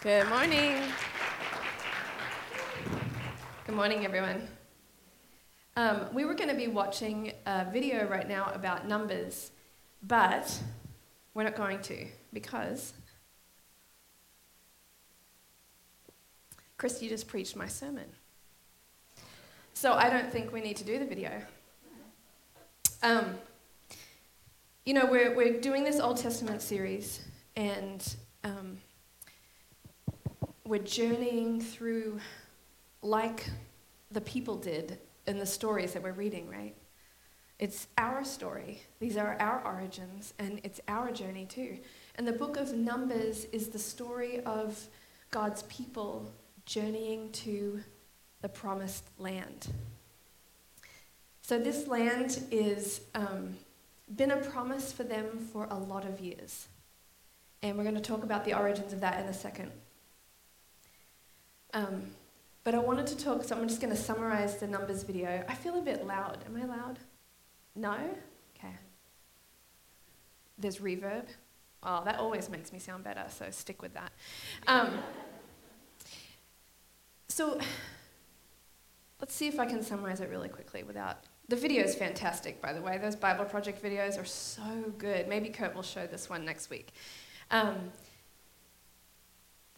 Good morning. Good morning, everyone. Um, we were going to be watching a video right now about numbers, but we're not going to because Chris, you just preached my sermon. So I don't think we need to do the video. Um, you know, we're, we're doing this Old Testament series, and um, we're journeying through like the people did in the stories that we're reading, right? It's our story. These are our origins, and it's our journey too. And the book of Numbers is the story of God's people journeying to the promised land. So, this land has um, been a promise for them for a lot of years. And we're going to talk about the origins of that in a second. Um, but I wanted to talk, so I'm just going to summarize the numbers video. I feel a bit loud. Am I loud? No? Okay. There's reverb. Oh, that always makes me sound better, so stick with that. Um, so let's see if I can summarize it really quickly without. The video is fantastic, by the way. Those Bible Project videos are so good. Maybe Kurt will show this one next week. Um,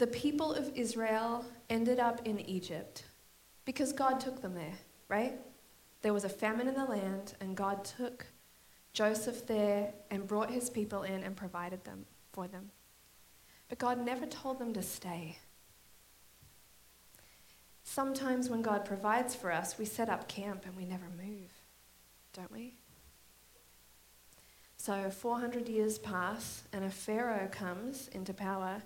the people of Israel ended up in Egypt because God took them there, right? There was a famine in the land, and God took Joseph there and brought his people in and provided them for them. But God never told them to stay. Sometimes when God provides for us, we set up camp and we never move, don't we? So 400 years pass, and a Pharaoh comes into power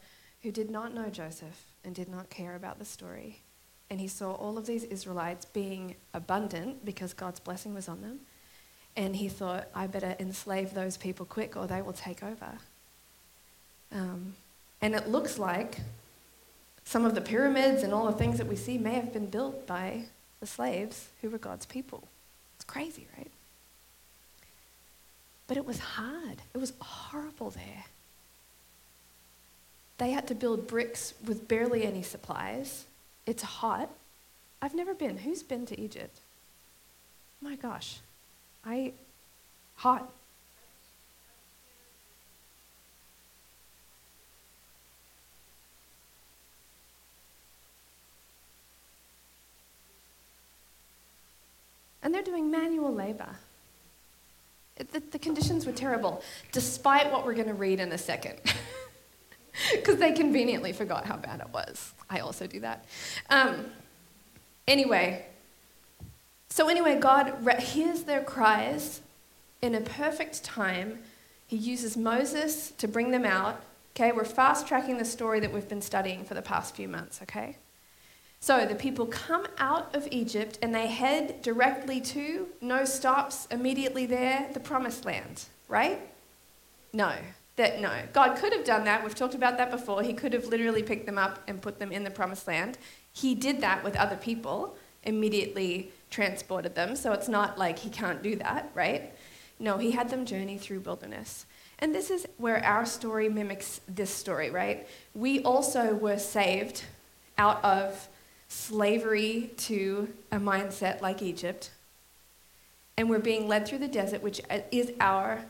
who did not know Joseph and did not care about the story. And he saw all of these Israelites being abundant because God's blessing was on them. And he thought, I better enslave those people quick or they will take over. Um, and it looks like some of the pyramids and all the things that we see may have been built by the slaves who were God's people. It's crazy, right? But it was hard. It was horrible there. They had to build bricks with barely any supplies. It's hot. I've never been. Who's been to Egypt? My gosh. I hot. And they're doing manual labor. It, the, the conditions were terrible, despite what we're going to read in a second. because they conveniently forgot how bad it was. I also do that. Um, anyway, so anyway, God re- hears their cries in a perfect time. He uses Moses to bring them out. Okay, we're fast tracking the story that we've been studying for the past few months, okay? So the people come out of Egypt and they head directly to, no stops, immediately there, the promised land, right? No, that no, God could have done that. We've talked about that before. He could have literally picked them up and put them in the promised land. He did that with other people, immediately transported them. So it's not like he can't do that, right? No, he had them journey through wilderness. And this is where our story mimics this story, right? We also were saved out of slavery to a mindset like Egypt. And we're being led through the desert, which is our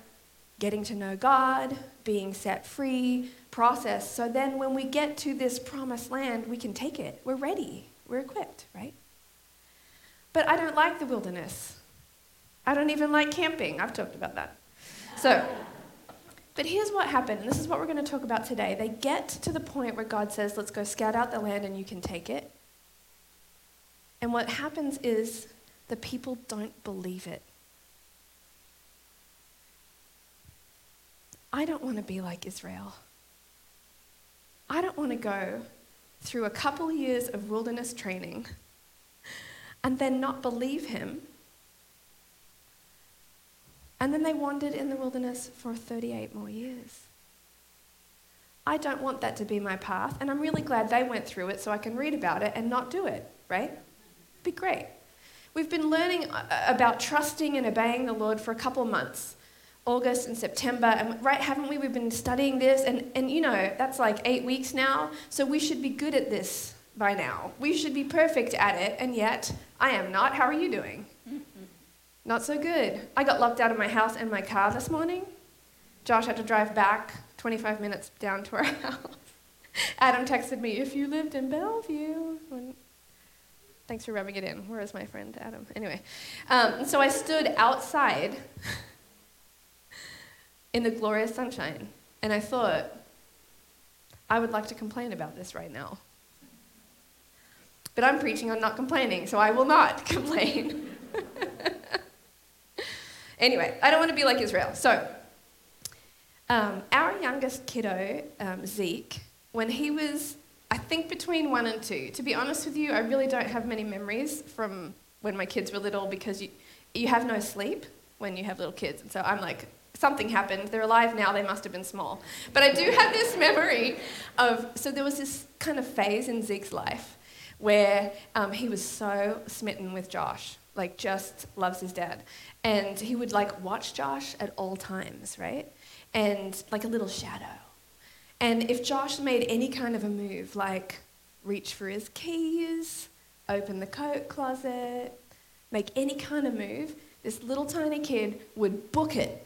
getting to know God, being set free process. So then when we get to this promised land, we can take it. We're ready, we're equipped, right? But I don't like the wilderness. I don't even like camping. I've talked about that. So, but here's what happened, and this is what we're going to talk about today. They get to the point where God says, Let's go scout out the land and you can take it. And what happens is the people don't believe it. I don't want to be like Israel. I don't want to go through a couple years of wilderness training and then not believe him. And then they wandered in the wilderness for 38 more years. I don't want that to be my path, and I'm really glad they went through it so I can read about it and not do it, right? Be great. We've been learning about trusting and obeying the Lord for a couple months. August and September, and right, haven't we? We've been studying this, and, and you know, that's like eight weeks now, so we should be good at this by now. We should be perfect at it, and yet I am not. How are you doing? Not so good. I got locked out of my house and my car this morning. Josh had to drive back 25 minutes down to our house. Adam texted me, if you lived in Bellevue. When... Thanks for rubbing it in. Where is my friend Adam? Anyway, um, so I stood outside in the glorious sunshine, and I thought, I would like to complain about this right now. But I'm preaching on not complaining, so I will not complain. anyway, I don't want to be like Israel. So, um, our youngest kiddo, um, Zeke, when he was, I think, between one and two, to be honest with you, I really don't have many memories from when my kids were little because you, you have no sleep when you have little kids. And so I'm like, something happened. They're alive now, they must have been small. But I do have this memory of, so there was this kind of phase in Zeke's life where um, he was so smitten with Josh, like just loves his dad. And he would like watch Josh at all times, right? And like a little shadow. And if Josh made any kind of a move, like reach for his keys, open the coat closet, make any kind of move, this little tiny kid would book it,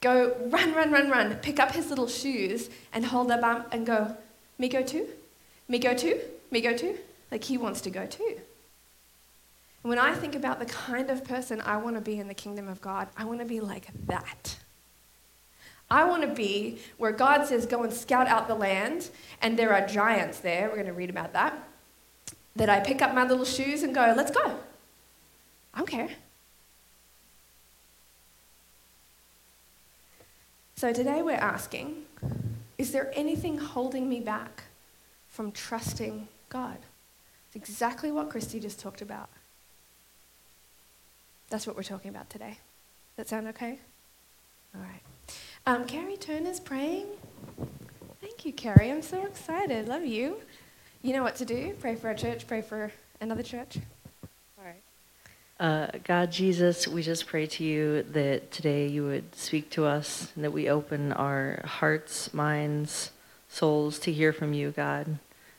go run, run, run, run, pick up his little shoes and hold them up and go, me go too? Me go too? Me go too? Like he wants to go too. And when I think about the kind of person I want to be in the kingdom of God, I want to be like that. I want to be where God says, go and scout out the land, and there are giants there. We're going to read about that. That I pick up my little shoes and go, let's go. I don't care. So today we're asking, is there anything holding me back from trusting God? It's exactly what Christy just talked about. That's what we're talking about today. That sound okay? All right. Um, Carrie Turner's praying. Thank you, Carrie. I'm so excited. Love you. You know what to do. Pray for our church. Pray for another church. Uh, God, Jesus, we just pray to you that today you would speak to us and that we open our hearts, minds, souls to hear from you, God.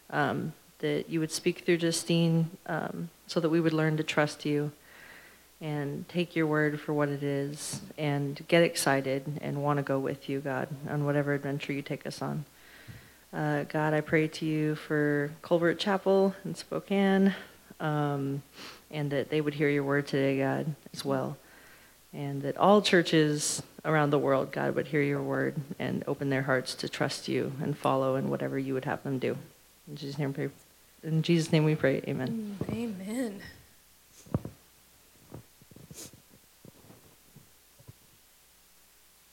Um, that you would speak through Justine um, so that we would learn to trust you and take your word for what it is and get excited and want to go with you, God, on whatever adventure you take us on. Uh, God, I pray to you for Colbert Chapel in Spokane um, and that they would hear your word today, God, as well. And that all churches around the world, God, would hear your word and open their hearts to trust you and follow in whatever you would have them do. In Jesus' name, pray. In Jesus' name we pray. Amen. Amen.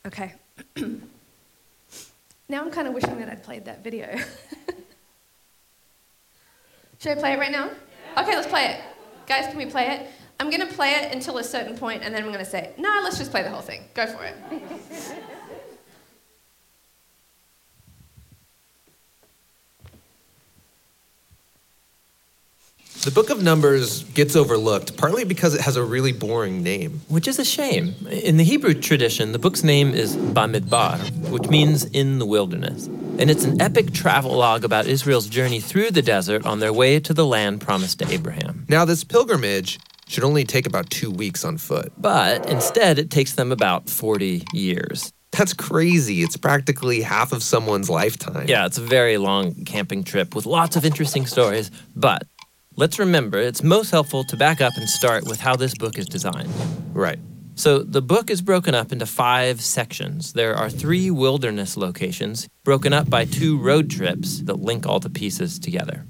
Okay. now I'm kind of wishing that I'd played that video. Should I play it right now? Okay, let's play it. Guys, can we play it? I'm going to play it until a certain point, and then I'm going to say, no, let's just play the whole thing. Go for it. The book of Numbers gets overlooked, partly because it has a really boring name. Which is a shame. In the Hebrew tradition, the book's name is Bamidbar, which means in the wilderness. And it's an epic travelogue about Israel's journey through the desert on their way to the land promised to Abraham. Now, this pilgrimage should only take about two weeks on foot. But instead, it takes them about 40 years. That's crazy. It's practically half of someone's lifetime. Yeah, it's a very long camping trip with lots of interesting stories, but Let's remember it's most helpful to back up and start with how this book is designed. Right. So the book is broken up into five sections. There are three wilderness locations, broken up by two road trips that link all the pieces together.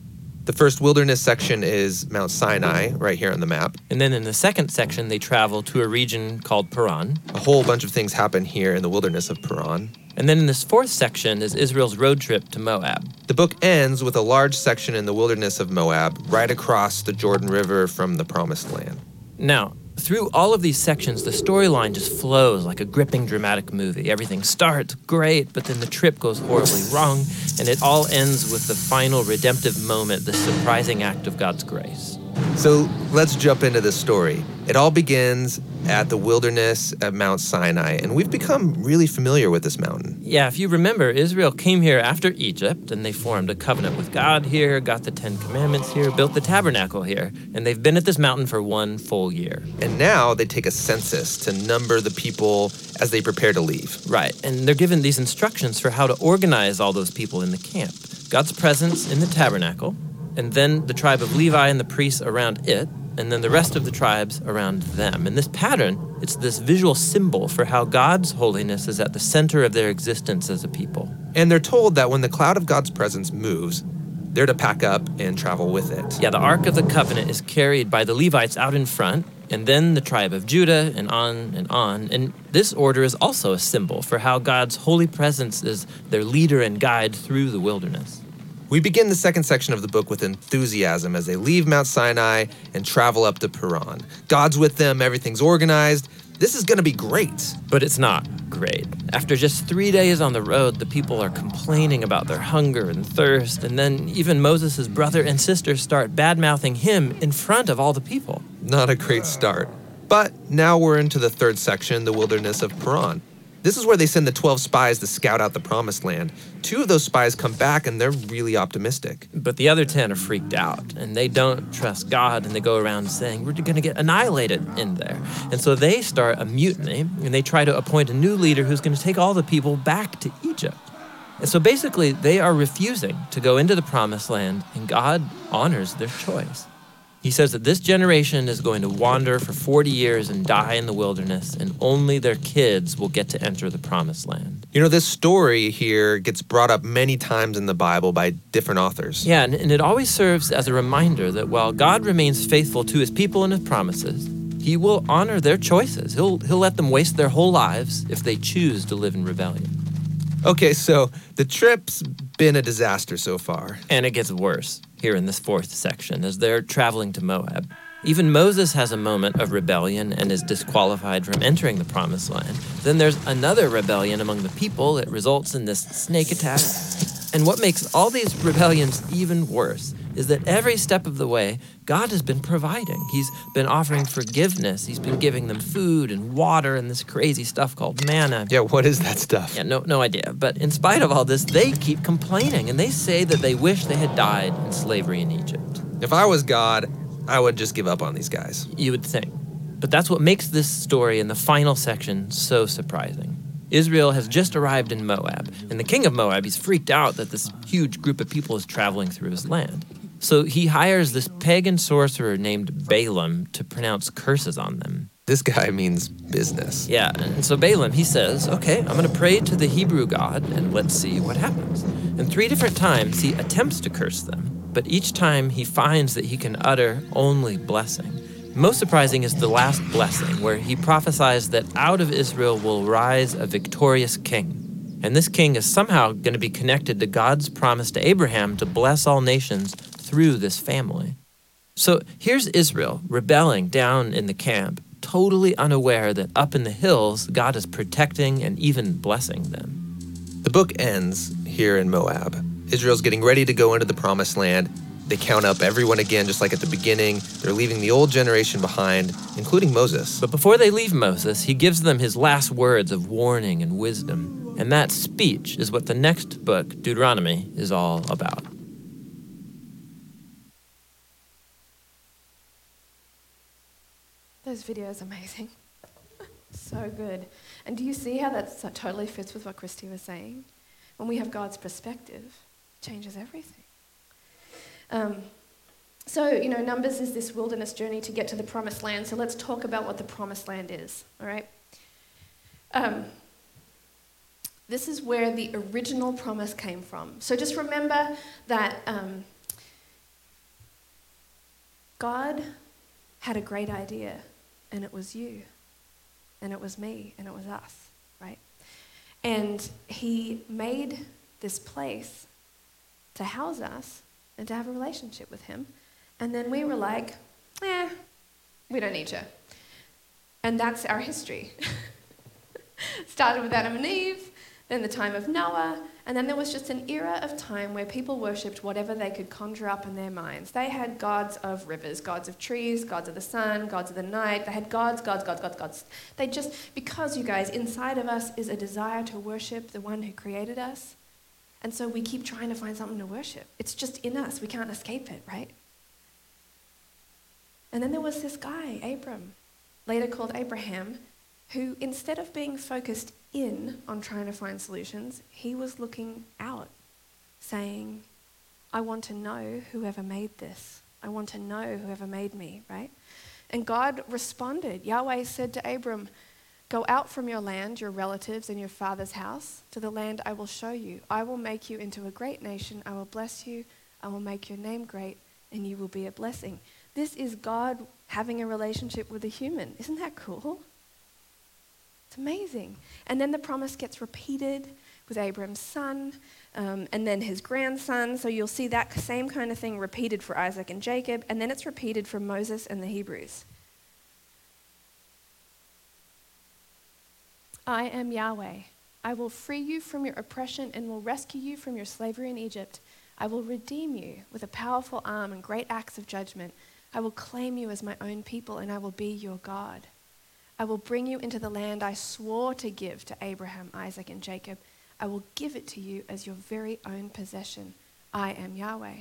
The first wilderness section is Mount Sinai, right here on the map. And then in the second section, they travel to a region called Paran. A whole bunch of things happen here in the wilderness of Paran. And then in this fourth section is Israel's road trip to Moab. The book ends with a large section in the wilderness of Moab, right across the Jordan River from the Promised Land. Now, through all of these sections, the storyline just flows like a gripping dramatic movie. Everything starts great, but then the trip goes horribly wrong, and it all ends with the final redemptive moment, the surprising act of God's grace. So let's jump into the story. It all begins at the wilderness at Mount Sinai, and we've become really familiar with this mountain. Yeah, if you remember, Israel came here after Egypt and they formed a covenant with God here, got the Ten Commandments here, built the tabernacle here, and they've been at this mountain for one full year. And now they take a census to number the people as they prepare to leave. Right, and they're given these instructions for how to organize all those people in the camp God's presence in the tabernacle, and then the tribe of Levi and the priests around it, and then the rest of the tribes around them. And this pattern, it's this visual symbol for how God's holiness is at the center of their existence as a people. And they're told that when the cloud of God's presence moves, they're to pack up and travel with it. Yeah, the Ark of the Covenant is carried by the Levites out in front, and then the tribe of Judah, and on and on. And this order is also a symbol for how God's holy presence is their leader and guide through the wilderness. We begin the second section of the book with enthusiasm as they leave Mount Sinai and travel up to Paran. God's with them, everything's organized. This is going to be great. But it's not great. After just three days on the road, the people are complaining about their hunger and thirst, and then even Moses' brother and sister start bad mouthing him in front of all the people. Not a great start. But now we're into the third section, the wilderness of Paran. This is where they send the 12 spies to scout out the promised land. Two of those spies come back and they're really optimistic. But the other 10 are freaked out and they don't trust God and they go around saying, We're going to get annihilated in there. And so they start a mutiny and they try to appoint a new leader who's going to take all the people back to Egypt. And so basically, they are refusing to go into the promised land and God honors their choice. He says that this generation is going to wander for 40 years and die in the wilderness, and only their kids will get to enter the promised land. You know, this story here gets brought up many times in the Bible by different authors. Yeah, and, and it always serves as a reminder that while God remains faithful to his people and his promises, he will honor their choices. He'll, he'll let them waste their whole lives if they choose to live in rebellion. Okay, so the trip's been a disaster so far. And it gets worse here in this fourth section as they're traveling to Moab. Even Moses has a moment of rebellion and is disqualified from entering the promised land. Then there's another rebellion among the people that results in this snake attack. And what makes all these rebellions even worse is that every step of the way, God has been providing. He's been offering forgiveness. He's been giving them food and water and this crazy stuff called manna. Yeah, what is that stuff? Yeah, no, no idea. But in spite of all this, they keep complaining and they say that they wish they had died in slavery in Egypt. If I was God, I would just give up on these guys. You would think. But that's what makes this story in the final section so surprising. Israel has just arrived in Moab, and the king of Moab, he's freaked out that this huge group of people is traveling through his land. So he hires this pagan sorcerer named Balaam to pronounce curses on them. This guy means business. Yeah, and so Balaam, he says, Okay, I'm going to pray to the Hebrew God and let's see what happens. And three different times he attempts to curse them, but each time he finds that he can utter only blessing. Most surprising is the last blessing, where he prophesies that out of Israel will rise a victorious king. And this king is somehow going to be connected to God's promise to Abraham to bless all nations through this family. So here's Israel rebelling down in the camp, totally unaware that up in the hills, God is protecting and even blessing them. The book ends here in Moab. Israel's getting ready to go into the promised land. They count up everyone again, just like at the beginning. They're leaving the old generation behind, including Moses. But before they leave Moses, he gives them his last words of warning and wisdom. And that speech is what the next book, Deuteronomy, is all about. Those videos amazing. so good. And do you see how that totally fits with what Christy was saying? When we have God's perspective, it changes everything. Um, so, you know, Numbers is this wilderness journey to get to the promised land. So let's talk about what the promised land is, all right? Um, this is where the original promise came from. So just remember that um, God had a great idea, and it was you, and it was me, and it was us, right? And He made this place to house us and to have a relationship with Him. And then we were like, eh, we don't need you. And that's our history. Started with Adam and Eve, then the time of Noah, and then there was just an era of time where people worshipped whatever they could conjure up in their minds. They had gods of rivers, gods of trees, gods of the sun, gods of the night. They had gods, gods, gods, gods, gods. They just, because you guys, inside of us is a desire to worship the one who created us. And so we keep trying to find something to worship. It's just in us. We can't escape it, right? And then there was this guy, Abram, later called Abraham, who instead of being focused in on trying to find solutions, he was looking out, saying, I want to know whoever made this. I want to know whoever made me, right? And God responded. Yahweh said to Abram, Go out from your land, your relatives, and your father's house to the land I will show you. I will make you into a great nation. I will bless you. I will make your name great, and you will be a blessing. This is God having a relationship with a human. Isn't that cool? It's amazing. And then the promise gets repeated with Abram's son um, and then his grandson. So you'll see that same kind of thing repeated for Isaac and Jacob, and then it's repeated for Moses and the Hebrews. I am Yahweh. I will free you from your oppression and will rescue you from your slavery in Egypt. I will redeem you with a powerful arm and great acts of judgment. I will claim you as my own people, and I will be your God. I will bring you into the land I swore to give to Abraham, Isaac, and Jacob. I will give it to you as your very own possession. I am Yahweh.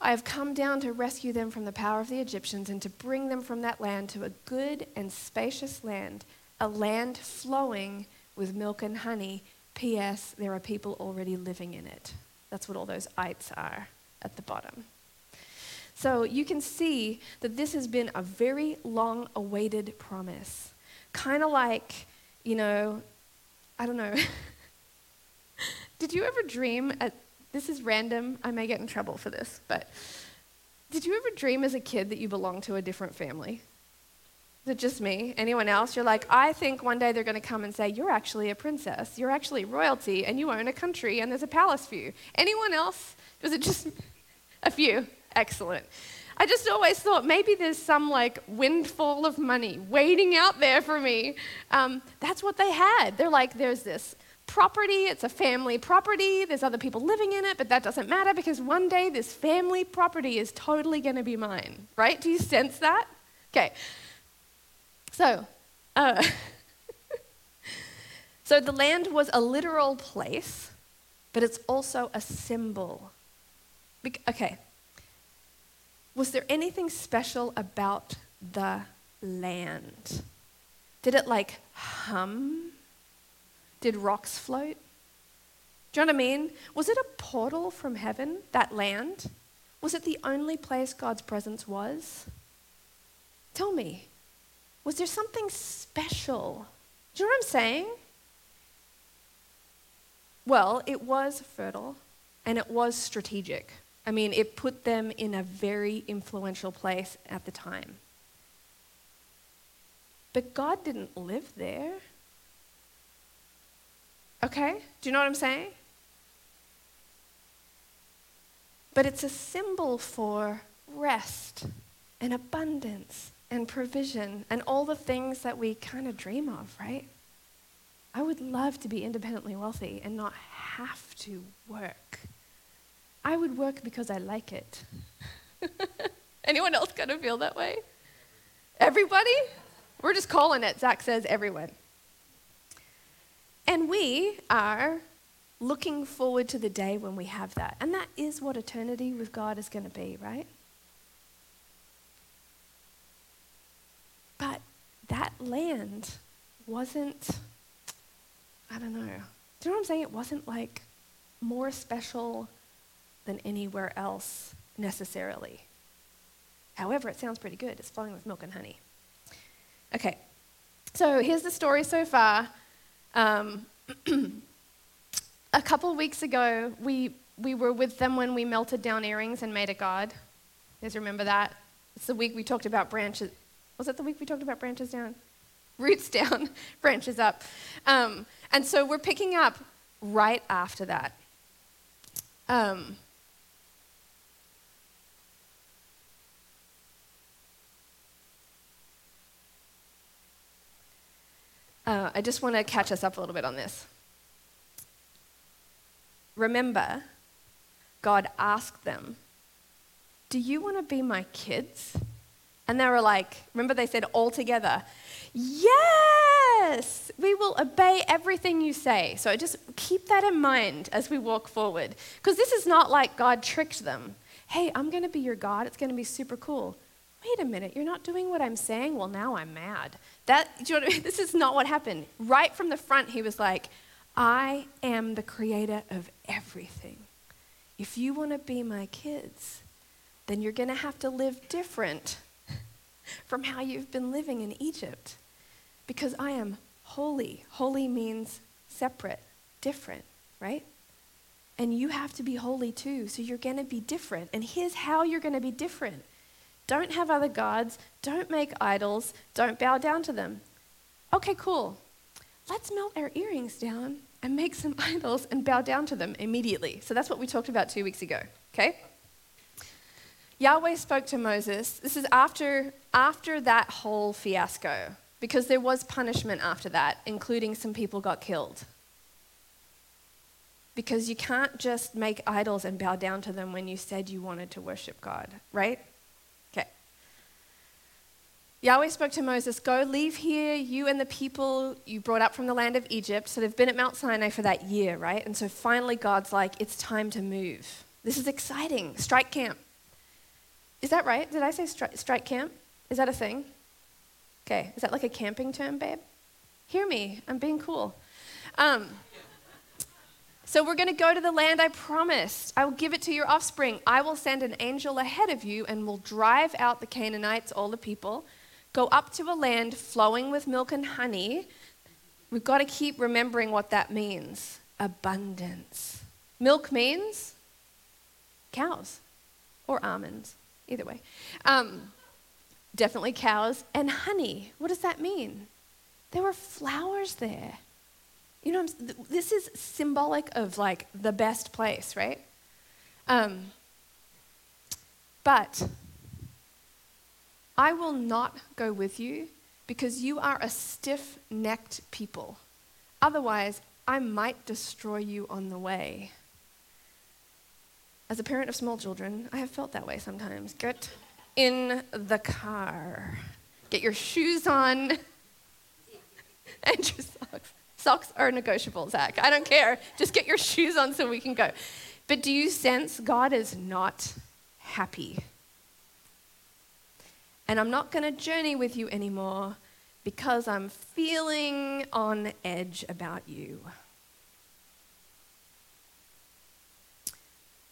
I have come down to rescue them from the power of the Egyptians and to bring them from that land to a good and spacious land, a land flowing with milk and honey. P.S. There are people already living in it. That's what all those ites are at the bottom. So you can see that this has been a very long awaited promise. Kind of like, you know, I don't know. did you ever dream at this is random, I may get in trouble for this, but did you ever dream as a kid that you belonged to a different family? Is it just me? Anyone else? You're like, I think one day they're going to come and say, You're actually a princess. You're actually royalty, and you own a country, and there's a palace for you. Anyone else? Was it just a few? Excellent. I just always thought maybe there's some like windfall of money waiting out there for me. Um, that's what they had. They're like, there's this property, it's a family property, there's other people living in it, but that doesn't matter because one day this family property is totally going to be mine, right? Do you sense that? Okay. So, uh, so the land was a literal place, but it's also a symbol. Be- okay, was there anything special about the land? Did it like hum? Did rocks float? Do you know what I mean? Was it a portal from heaven, that land? Was it the only place God's presence was? Tell me, was there something special? Do you know what I'm saying? Well, it was fertile and it was strategic. I mean, it put them in a very influential place at the time. But God didn't live there. Okay? Do you know what I'm saying? But it's a symbol for rest and abundance and provision and all the things that we kind of dream of, right? I would love to be independently wealthy and not have to work. I would work because I like it. Anyone else kind of feel that way? Everybody? We're just calling it. Zach says everyone. And we are looking forward to the day when we have that. And that is what eternity with God is going to be, right? But that land wasn't, I don't know. Do you know what I'm saying? It wasn't like more special than anywhere else necessarily. However, it sounds pretty good. It's flowing with milk and honey. Okay, so here's the story so far. Um, a couple weeks ago, we, we were with them when we melted down earrings and made a god. You guys remember that? It's the week we talked about branches. Was it the week we talked about branches down? Roots down, branches up. Um, and so we're picking up right after that. Um, uh, I just want to catch us up a little bit on this. remember, God asked them, Do you want to be my kids? And they were like, Remember, they said all together, Yes, we will obey everything you say. So just keep that in mind as we walk forward. Because this is not like God tricked them. Hey, I'm going to be your God. It's going to be super cool. Wait a minute, you're not doing what I'm saying? Well, now I'm mad. That, do you know what I mean? This is not what happened. Right from the front, he was like, I am the creator of everything. If you want to be my kids, then you're going to have to live different from how you've been living in Egypt because I am holy. Holy means separate, different, right? And you have to be holy too, so you're going to be different. And here's how you're going to be different don't have other gods, don't make idols, don't bow down to them. Okay, cool. Let's melt our earrings down and make some idols and bow down to them immediately. So that's what we talked about two weeks ago, okay? Yahweh spoke to Moses. This is after, after that whole fiasco because there was punishment after that, including some people got killed. Because you can't just make idols and bow down to them when you said you wanted to worship God, right? Yahweh spoke to Moses Go, leave here, you and the people you brought up from the land of Egypt. So they've been at Mount Sinai for that year, right? And so finally, God's like, It's time to move. This is exciting. Strike camp. Is that right? Did I say stri- strike camp? Is that a thing? Okay, is that like a camping term, babe? Hear me, I'm being cool. Um, so we're going to go to the land I promised. I will give it to your offspring. I will send an angel ahead of you and will drive out the Canaanites, all the people. Go up to a land flowing with milk and honey. We've got to keep remembering what that means abundance. Milk means cows or almonds, either way. Um, definitely cows, and honey. What does that mean? There were flowers there. You know, this is symbolic of like the best place, right? Um, but I will not go with you because you are a stiff necked people. Otherwise, I might destroy you on the way. As a parent of small children, I have felt that way sometimes. Get in the car. Get your shoes on and your socks. Socks are negotiable, Zach. I don't care. Just get your shoes on so we can go. But do you sense God is not happy? And I'm not going to journey with you anymore because I'm feeling on edge about you.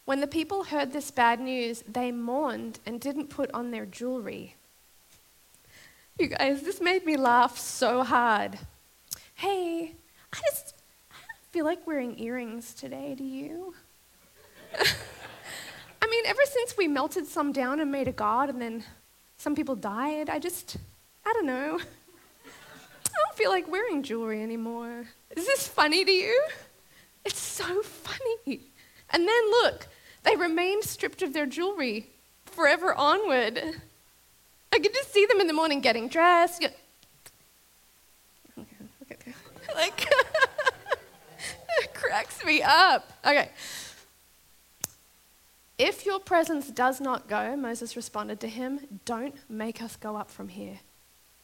When the people heard this bad news, they mourned and didn't put on their jewelry. You guys, this made me laugh so hard. Hey, I just I don't feel like wearing earrings today, do you? I mean, ever since we melted some down and made a god and then some people died, I just, I don't know. I don't feel like wearing jewelry anymore. Is this funny to you? It's so funny. And then look, they remained stripped of their jewelry forever onward. I could just see them in the morning getting dressed. Get... like, it cracks me up. Okay. If your presence does not go, Moses responded to him, don't make us go up from here.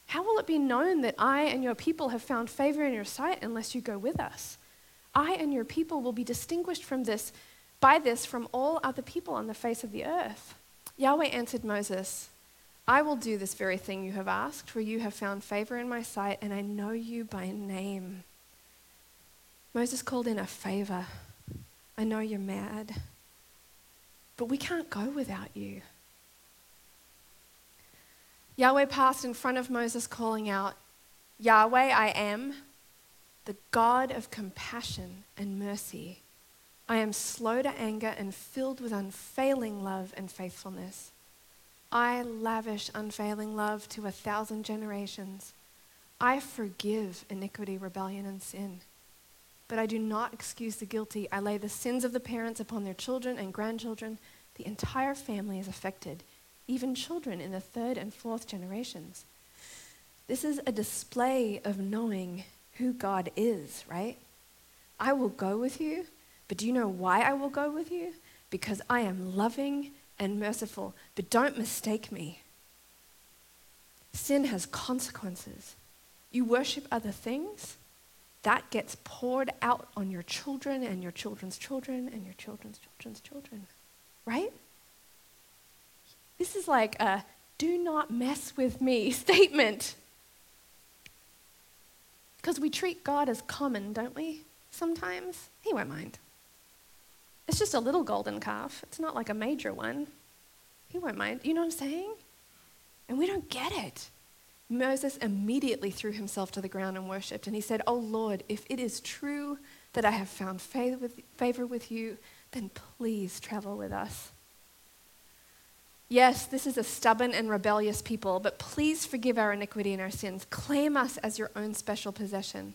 How will it be known that I and your people have found favor in your sight unless you go with us? I and your people will be distinguished from this by this from all other people on the face of the earth. Yahweh answered Moses, I will do this very thing you have asked, for you have found favor in my sight, and I know you by name. Moses called in a favor. I know you're mad, but we can't go without you. Yahweh passed in front of Moses, calling out, Yahweh, I am the God of compassion and mercy I am slow to anger and filled with unfailing love and faithfulness. I lavish unfailing love to a thousand generations. I forgive iniquity, rebellion, and sin. But I do not excuse the guilty. I lay the sins of the parents upon their children and grandchildren. The entire family is affected, even children in the third and fourth generations. This is a display of knowing who God is, right? I will go with you But do you know why I will go with you? Because I am loving and merciful. But don't mistake me. Sin has consequences. You worship other things, that gets poured out on your children and your children's children and your children's children's children. Right? This is like a do not mess with me statement. Because we treat God as common, don't we? Sometimes. He won't mind. It's just a little golden calf. It's not like a major one. He won't mind. You know what I'm saying? And we don't get it. Moses immediately threw himself to the ground and worshipped. And he said, Oh Lord, if it is true that I have found favor with, you, then please travel with us. Yes, this is a stubborn and rebellious people, but please forgive our iniquity and our sins. Claim us as your own special possession.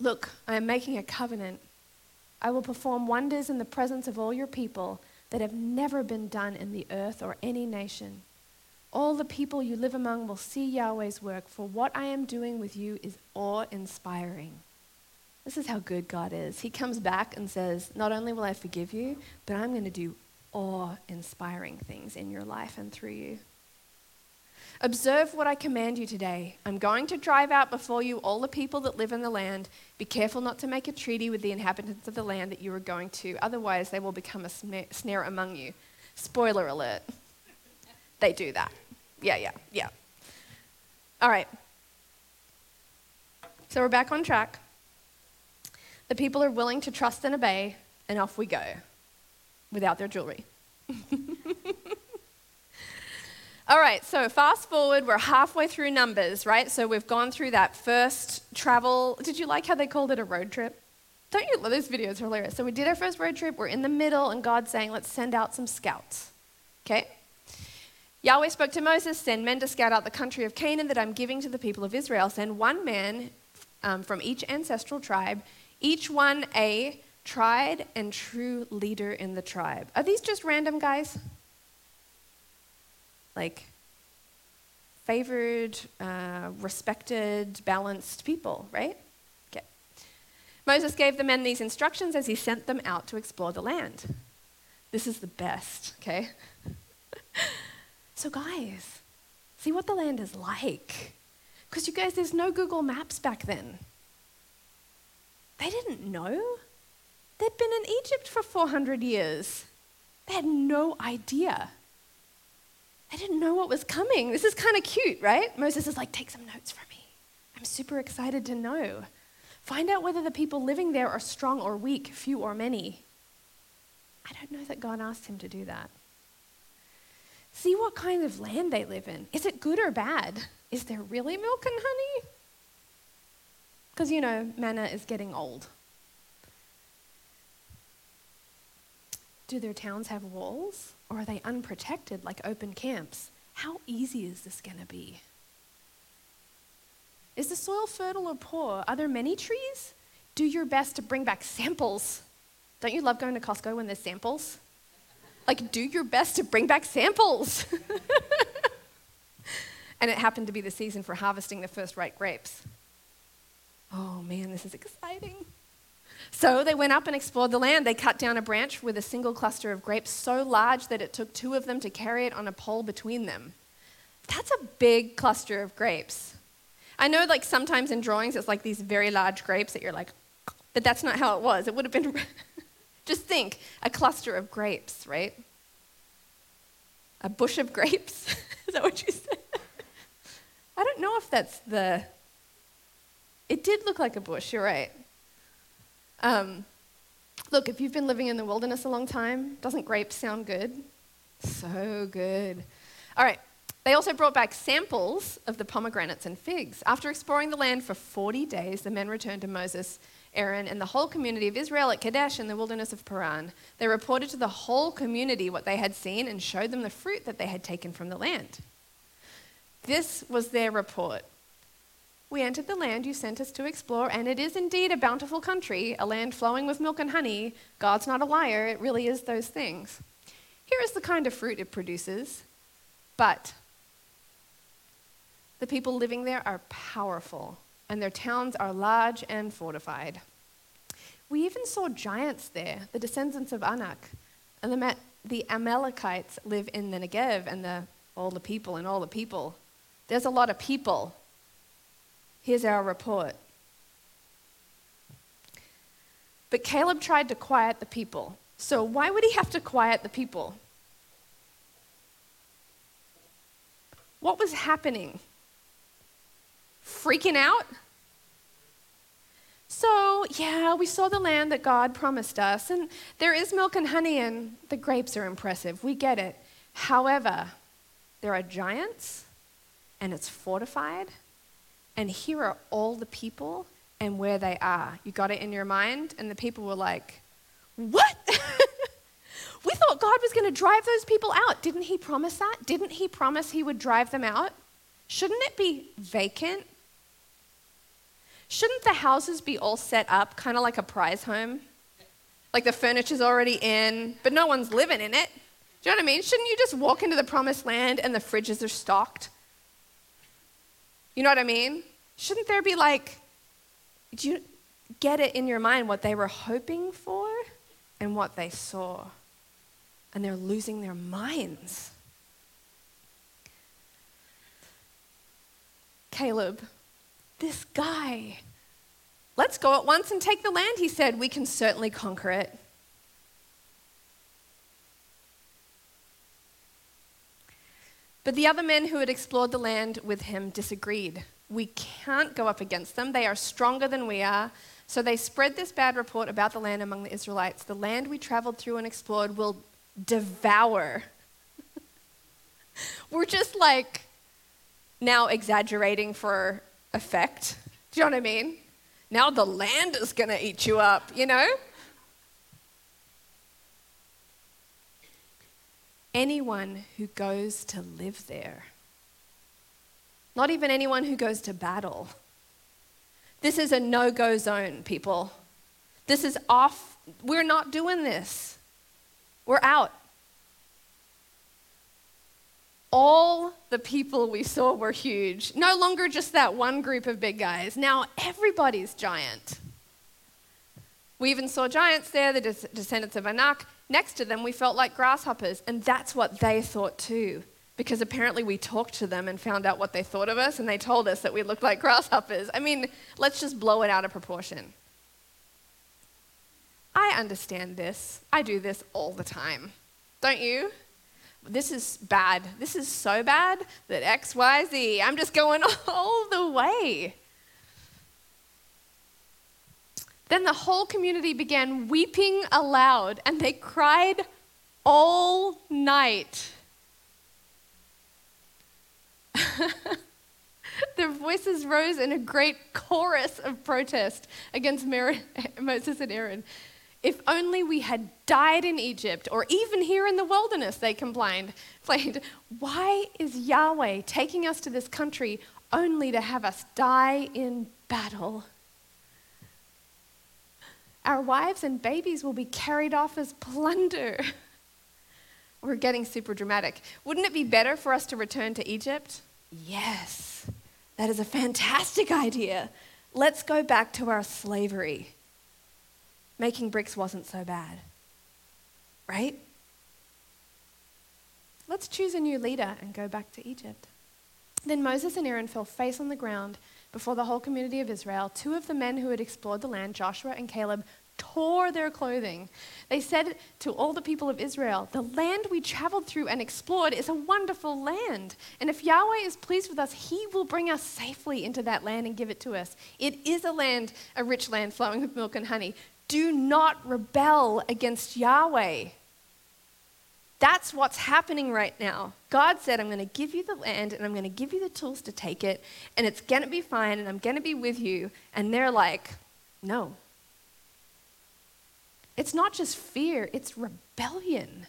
Look, I am making a covenant. I will perform wonders in the presence of all your people that have never been done in the earth or any nation. All the people you live among will see Yahweh's work, for what I am doing with you is awe inspiring. This is how good God is. He comes back and says, Not only will I forgive you, but I'm going to do awe inspiring things in your life and through you. Observe what I command you today. I'm going to drive out before you all the people that live in the land. Be careful not to make a treaty with the inhabitants of the land that you are going to, otherwise, they will become a snare among you. Spoiler alert. They do that. Yeah, yeah, yeah. All right. So we're back on track. The people are willing to trust and obey, and off we go without their jewelry. All right, so fast forward, we're halfway through Numbers, right? So we've gone through that first travel. Did you like how they called it a road trip? Don't you love those videos? Hilarious. So we did our first road trip, we're in the middle, and God's saying, let's send out some scouts. Okay? Yahweh spoke to Moses, send men to scout out the country of Canaan that I'm giving to the people of Israel. Send one man um, from each ancestral tribe, each one a tried and true leader in the tribe. Are these just random guys? Like favored, uh, respected, balanced people, right? Okay. Moses gave the men these instructions as he sent them out to explore the land. This is the best, okay? So, guys, see what the land is like. Because you guys, there's no Google Maps back then. They didn't know. They'd been in Egypt for 400 years. They had no idea. They didn't know what was coming. This is kind of cute, right? Moses is like, take some notes for me. I'm super excited to know. Find out whether the people living there are strong or weak, few or many. I don't know that God asked him to do that. See what kind of land they live in. Is it good or bad? Is there really milk and honey? Because, you know, manna is getting old. Do their towns have walls? Or are they unprotected like open camps? How easy is this going to be? Is the soil fertile or poor? Are there many trees? Do your best to bring back samples. Don't you love going to Costco when there's samples? Like, do your best to bring back samples. and it happened to be the season for harvesting the first ripe grapes. Oh man, this is exciting. So they went up and explored the land. They cut down a branch with a single cluster of grapes so large that it took two of them to carry it on a pole between them. That's a big cluster of grapes. I know, like, sometimes in drawings it's like these very large grapes that you're like, but that's not how it was. It would have been Just think a cluster of grapes, right? A bush of grapes? Is that what you said? I don't know if that's the. It did look like a bush, you're right. Um, look, if you've been living in the wilderness a long time, doesn't grapes sound good? So good. All right. They also brought back samples of the pomegranates and figs. After exploring the land for 40 days, the men returned to Moses Aaron, and the whole community of Israel at Kadesh in the wilderness of Paran. They reported to the whole community what they had seen and showed them the fruit that they had taken from the land. This was their report. We entered the land you sent us to explore, and it is indeed a bountiful country, a land flowing with milk and honey. God's not a liar, it really is those things. Here is the kind of fruit it produces. But the people living there are powerful and their towns are large and fortified. We even saw giants there, the descendants of Anak. And the, the Amalekites live in the Negev, and the, all the people and all the people. There's a lot of people. Here's our report. But Caleb tried to quiet the people. So, why would he have to quiet the people? What was happening? Freaking out? So, yeah, we saw the land that God promised us, and there is milk and honey, and the grapes are impressive. We get it. However, there are giants, and it's fortified, and here are all the people and where they are. You got it in your mind? And the people were like, What? we thought God was going to drive those people out. Didn't He promise that? Didn't He promise He would drive them out? Shouldn't it be vacant? Shouldn't the houses be all set up, kind of like a prize home? Like the furniture's already in, but no one's living in it. Do you know what I mean? Shouldn't you just walk into the promised land and the fridges are stocked? You know what I mean? Shouldn't there be like, do you get it in your mind what they were hoping for and what they saw? And they're losing their minds. Caleb, this guy, let's go at once and take the land, he said. We can certainly conquer it. But the other men who had explored the land with him disagreed. We can't go up against them. They are stronger than we are. So they spread this bad report about the land among the Israelites. The land we traveled through and explored will devour. We're just like now exaggerating for effect. Do you know what I mean? Now the land is going to eat you up, you know? Anyone who goes to live there not even anyone who goes to battle. This is a no go zone, people. This is off. We're not doing this. We're out. All the people we saw were huge. No longer just that one group of big guys. Now everybody's giant. We even saw giants there, the descendants of Anak. Next to them, we felt like grasshoppers, and that's what they thought too because apparently we talked to them and found out what they thought of us, and they told us that we looked like grasshoppers. I mean, let's just blow it out of proportion. I understand this. I do this all the time. Don't you? This is bad. This is so bad that X, Y, Z, I'm just going all the way. Then the whole community began weeping aloud, and they cried all night. Their voices rose in a great chorus of protest against Moses and Aaron. If only we had died in Egypt or even here in the wilderness, they complained. Played, Why is Yahweh taking us to this country only to have us die in battle? Our wives and babies will be carried off as plunder. We're getting super dramatic. Wouldn't it be better for us to return to Egypt? Yes, that is a fantastic idea. Let's go back to our slavery. Making bricks wasn't so bad, right? Let's choose a new leader and go back to Egypt. Then Moses and Aaron fell face on the ground before the whole community of Israel. Two of the men who had explored the land, Joshua and Caleb, tore their clothing. They said to all the people of Israel, The land we traveled through and explored is a wonderful land. And if Yahweh is pleased with us, he will bring us safely into that land and give it to us. It is a land, a rich land flowing with milk and honey. Do not rebel against Yahweh. That's what's happening right now. God said, I'm going to give you the land and I'm going to give you the tools to take it, and it's going to be fine, and I'm going to be with you. And they're like, No, it's not just fear, it's rebellion.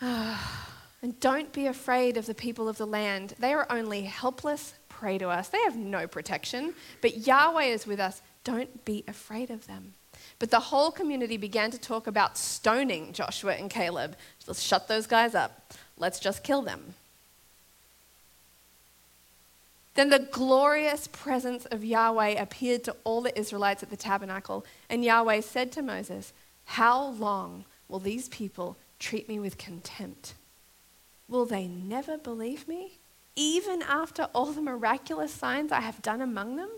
and don't be afraid of the people of the land. They are only helpless prey to us. They have no protection, but Yahweh is with us. Don't be afraid of them. But the whole community began to talk about stoning Joshua and Caleb. Let's shut those guys up. Let's just kill them. Then the glorious presence of Yahweh appeared to all the Israelites at the tabernacle, and Yahweh said to Moses, How long will these people treat me with contempt? Will they never believe me, even after all the miraculous signs I have done among them?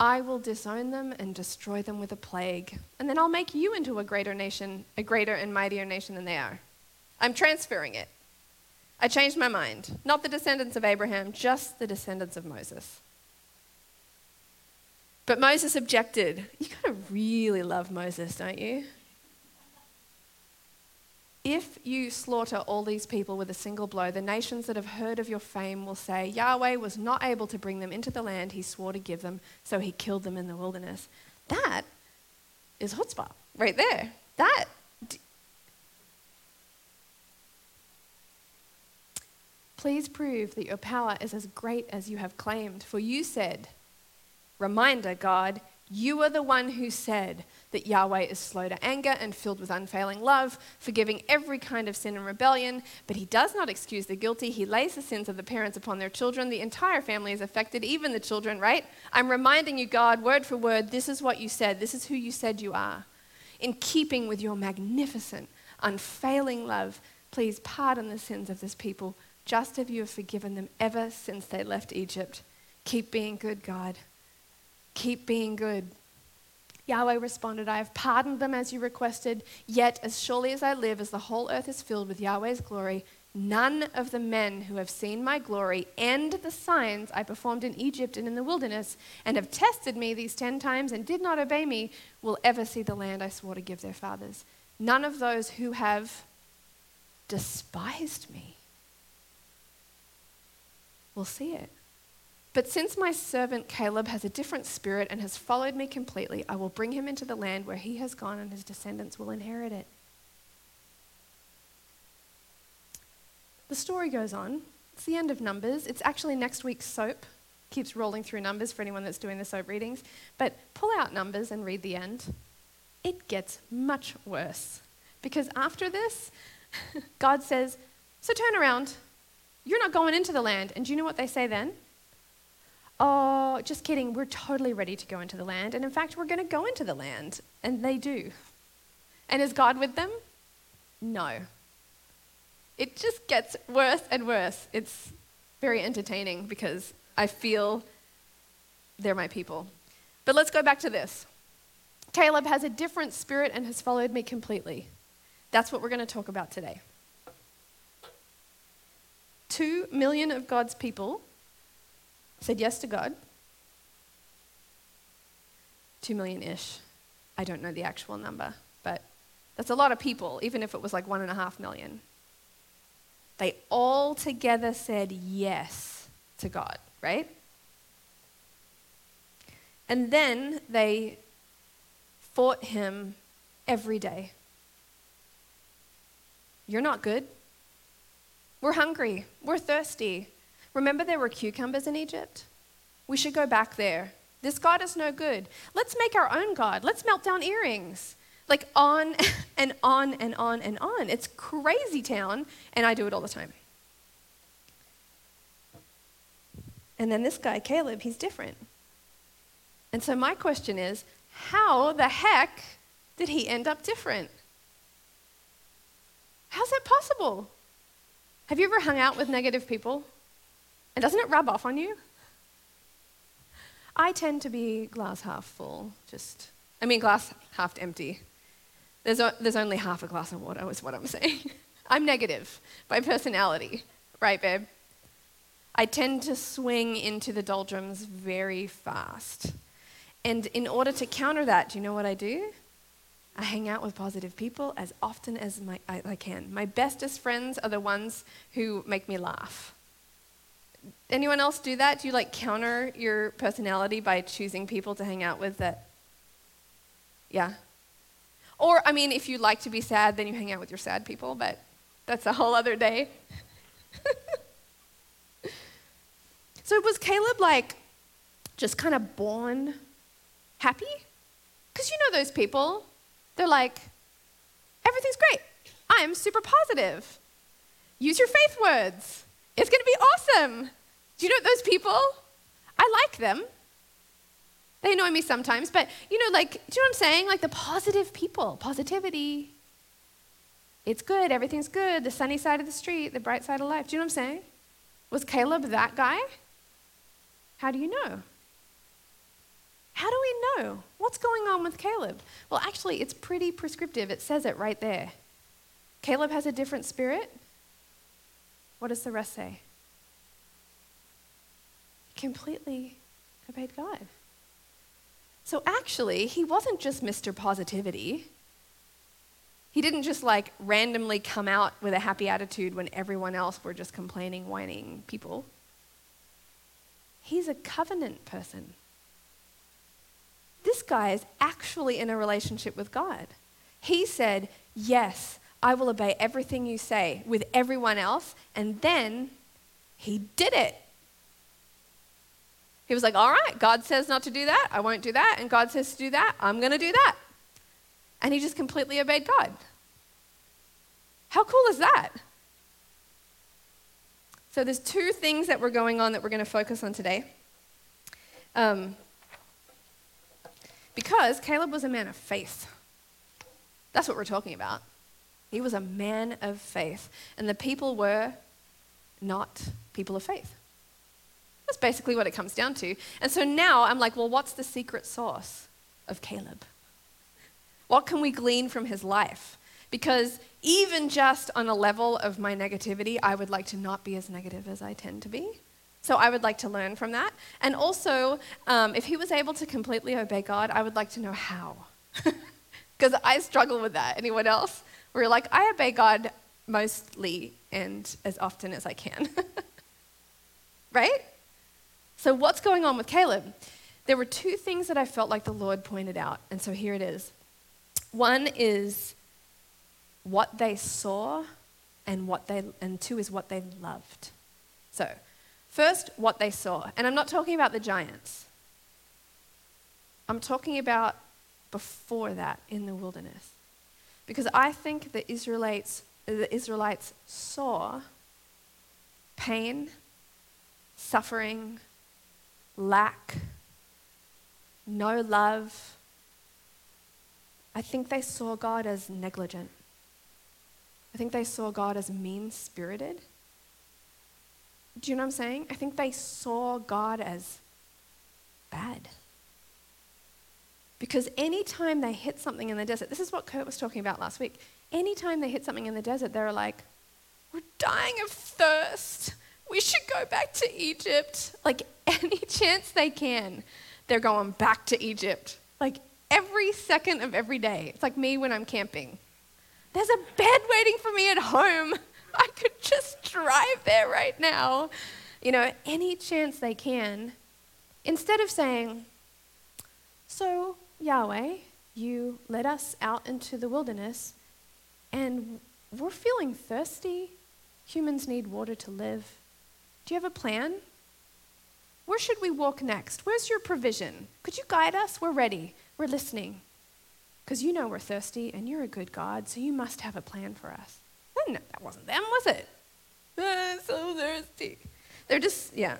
I will disown them and destroy them with a plague, and then I'll make you into a greater nation, a greater and mightier nation than they are. I'm transferring it. I changed my mind. Not the descendants of Abraham, just the descendants of Moses. But Moses objected. You gotta really love Moses, don't you? If you slaughter all these people with a single blow, the nations that have heard of your fame will say, Yahweh was not able to bring them into the land he swore to give them, so he killed them in the wilderness. That is chutzpah right there. That. Please prove that your power is as great as you have claimed, for you said, Reminder, God, you are the one who said that Yahweh is slow to anger and filled with unfailing love, forgiving every kind of sin and rebellion, but he does not excuse the guilty. He lays the sins of the parents upon their children. The entire family is affected, even the children, right? I'm reminding you, God, word for word, this is what you said. This is who you said you are. In keeping with your magnificent, unfailing love, please pardon the sins of this people, just as you have forgiven them ever since they left Egypt. Keep being good, God. Keep being good. Yahweh responded, I have pardoned them as you requested, yet as surely as I live, as the whole earth is filled with Yahweh's glory, none of the men who have seen my glory and the signs I performed in Egypt and in the wilderness, and have tested me these ten times and did not obey me, will ever see the land I swore to give their fathers. None of those who have despised me will see it. But since my servant Caleb has a different spirit and has followed me completely, I will bring him into the land where he has gone and his descendants will inherit it. The story goes on. It's the end of Numbers. It's actually next week's soap. Keeps rolling through Numbers for anyone that's doing the soap readings. But pull out Numbers and read the end. It gets much worse. Because after this, God says, So turn around. You're not going into the land. And do you know what they say then? Oh, just kidding, we're totally ready to go into the land. And in fact, we're going to go into the land. And they do. And is God with them? No. It just gets worse and worse. It's very entertaining because I feel they're my people. But let's go back to this. Caleb has a different spirit and has followed me completely. That's what we're going to talk about today. Two million of God's people said yes to God. Two million ish. I don't know the actual number, but that's a lot of people, even if it was like one and a half million. They all together said yes to God, right? And then they fought him every day. You're not good. We're hungry. We're thirsty. Remember, there were cucumbers in Egypt? We should go back there. This God is no good. Let's make our own God. Let's melt down earrings. Like on and on and on and on. It's crazy town, and I do it all the time. And then this guy, Caleb, he's different. And so my question is how the heck did he end up different? How's that possible? Have you ever hung out with negative people? And doesn't it rub off on you? I tend to be glass half full, just, I mean, glass half empty. There's, a, there's only half a glass of water, is what I'm saying. I'm negative by personality, right, babe? I tend to swing into the doldrums very fast. And in order to counter that, do you know what I do? I hang out with positive people as often as my, I, I can. My bestest friends are the ones who make me laugh. Anyone else do that? Do you like counter your personality by choosing people to hang out with that? Yeah. Or, I mean, if you like to be sad, then you hang out with your sad people, but that's a whole other day. so was Caleb like just kind of born happy? Because you know those people. They're like, everything's great. I am super positive. Use your faith words. It's going to be awesome. Do you know those people? I like them. They annoy me sometimes, but you know, like, do you know what I'm saying? Like the positive people, positivity. It's good, everything's good, the sunny side of the street, the bright side of life. Do you know what I'm saying? Was Caleb that guy? How do you know? How do we know? What's going on with Caleb? Well, actually, it's pretty prescriptive. It says it right there. Caleb has a different spirit. What does the rest say? Completely obeyed God. So actually, he wasn't just Mr. Positivity. He didn't just like randomly come out with a happy attitude when everyone else were just complaining, whining people. He's a covenant person. This guy is actually in a relationship with God. He said, Yes, I will obey everything you say with everyone else. And then he did it. He was like, All right, God says not to do that. I won't do that. And God says to do that. I'm going to do that. And he just completely obeyed God. How cool is that? So there's two things that were going on that we're going to focus on today. Um, because Caleb was a man of faith. That's what we're talking about. He was a man of faith. And the people were not people of faith. That's basically what it comes down to. And so now I'm like, well, what's the secret sauce of Caleb? What can we glean from his life? Because even just on a level of my negativity, I would like to not be as negative as I tend to be. So I would like to learn from that. And also, um, if he was able to completely obey God, I would like to know how. Because I struggle with that. Anyone else? Where you're like, I obey God mostly and as often as I can. right? So, what's going on with Caleb? There were two things that I felt like the Lord pointed out. And so here it is. One is what they saw, and, what they, and two is what they loved. So, First, what they saw. And I'm not talking about the giants, I'm talking about before that in the wilderness. Because I think the Israelites, the Israelites saw pain, suffering, lack, no love. I think they saw God as negligent. I think they saw God as mean spirited. Do you know what I'm saying? I think they saw God as bad. Because anytime they hit something in the desert, this is what Kurt was talking about last week. Anytime they hit something in the desert, they're like, we're dying of thirst. We should go back to Egypt. Like, any chance they can, they're going back to Egypt. Like, every second of every day. It's like me when I'm camping. There's a bed waiting for me at home. I could just drive there right now. You know, any chance they can. Instead of saying, So, Yahweh, you led us out into the wilderness and we're feeling thirsty. Humans need water to live. Do you have a plan? Where should we walk next? Where's your provision? Could you guide us? We're ready. We're listening. Because you know we're thirsty and you're a good God, so you must have a plan for us. That wasn't them, was it? I'm so thirsty. They're just, yeah.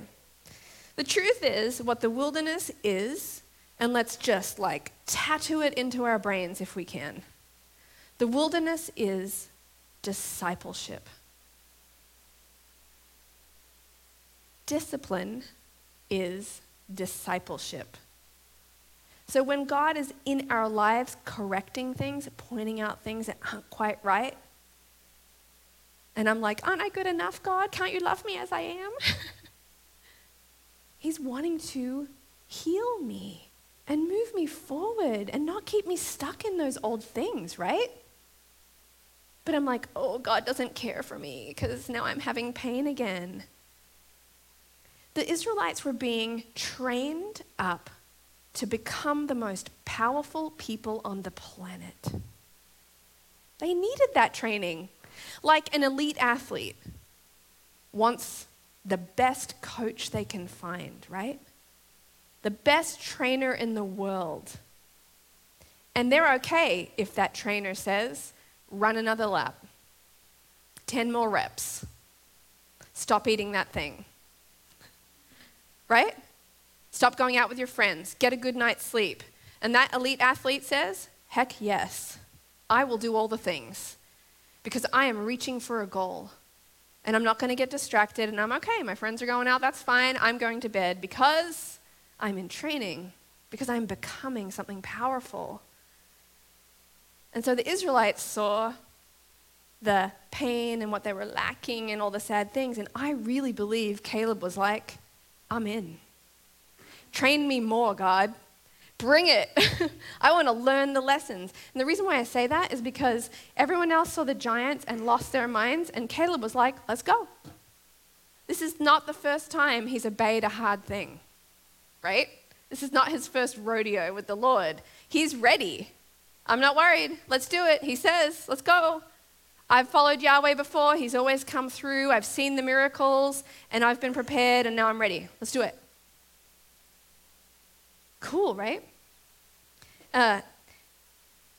The truth is, what the wilderness is, and let's just like tattoo it into our brains if we can. The wilderness is discipleship. Discipline is discipleship. So when God is in our lives correcting things, pointing out things that aren't quite right, and I'm like, Aren't I good enough, God? Can't you love me as I am? He's wanting to heal me and move me forward and not keep me stuck in those old things, right? But I'm like, oh, God doesn't care for me because now I'm having pain again. The Israelites were being trained up to become the most powerful people on the planet. They needed that training. Like an elite athlete wants the best coach they can find, right? The best trainer in the world. And they're okay if that trainer says, run another lap, 10 more reps, stop eating that thing. Right? Stop going out with your friends. Get a good night's sleep. And that elite athlete says, Heck yes, I will do all the things because I am reaching for a goal. And I'm not going to get distracted and I'm okay. My friends are going out, that's fine. I'm going to bed because I'm in training, because I'm becoming something powerful. And so the Israelites saw the pain and what they were lacking and all the sad things. And I really believe Caleb was like, I'm in. Train me more, God. Bring it. I want to learn the lessons. And the reason why I say that is because everyone else saw the giants and lost their minds, and Caleb was like, let's go. This is not the first time he's obeyed a hard thing, right? This is not his first rodeo with the Lord. He's ready. I'm not worried. Let's do it. He says, let's go. I've followed Yahweh before. He's always come through. I've seen the miracles, and I've been prepared, and now I'm ready. Let's do it. Cool, right? Uh,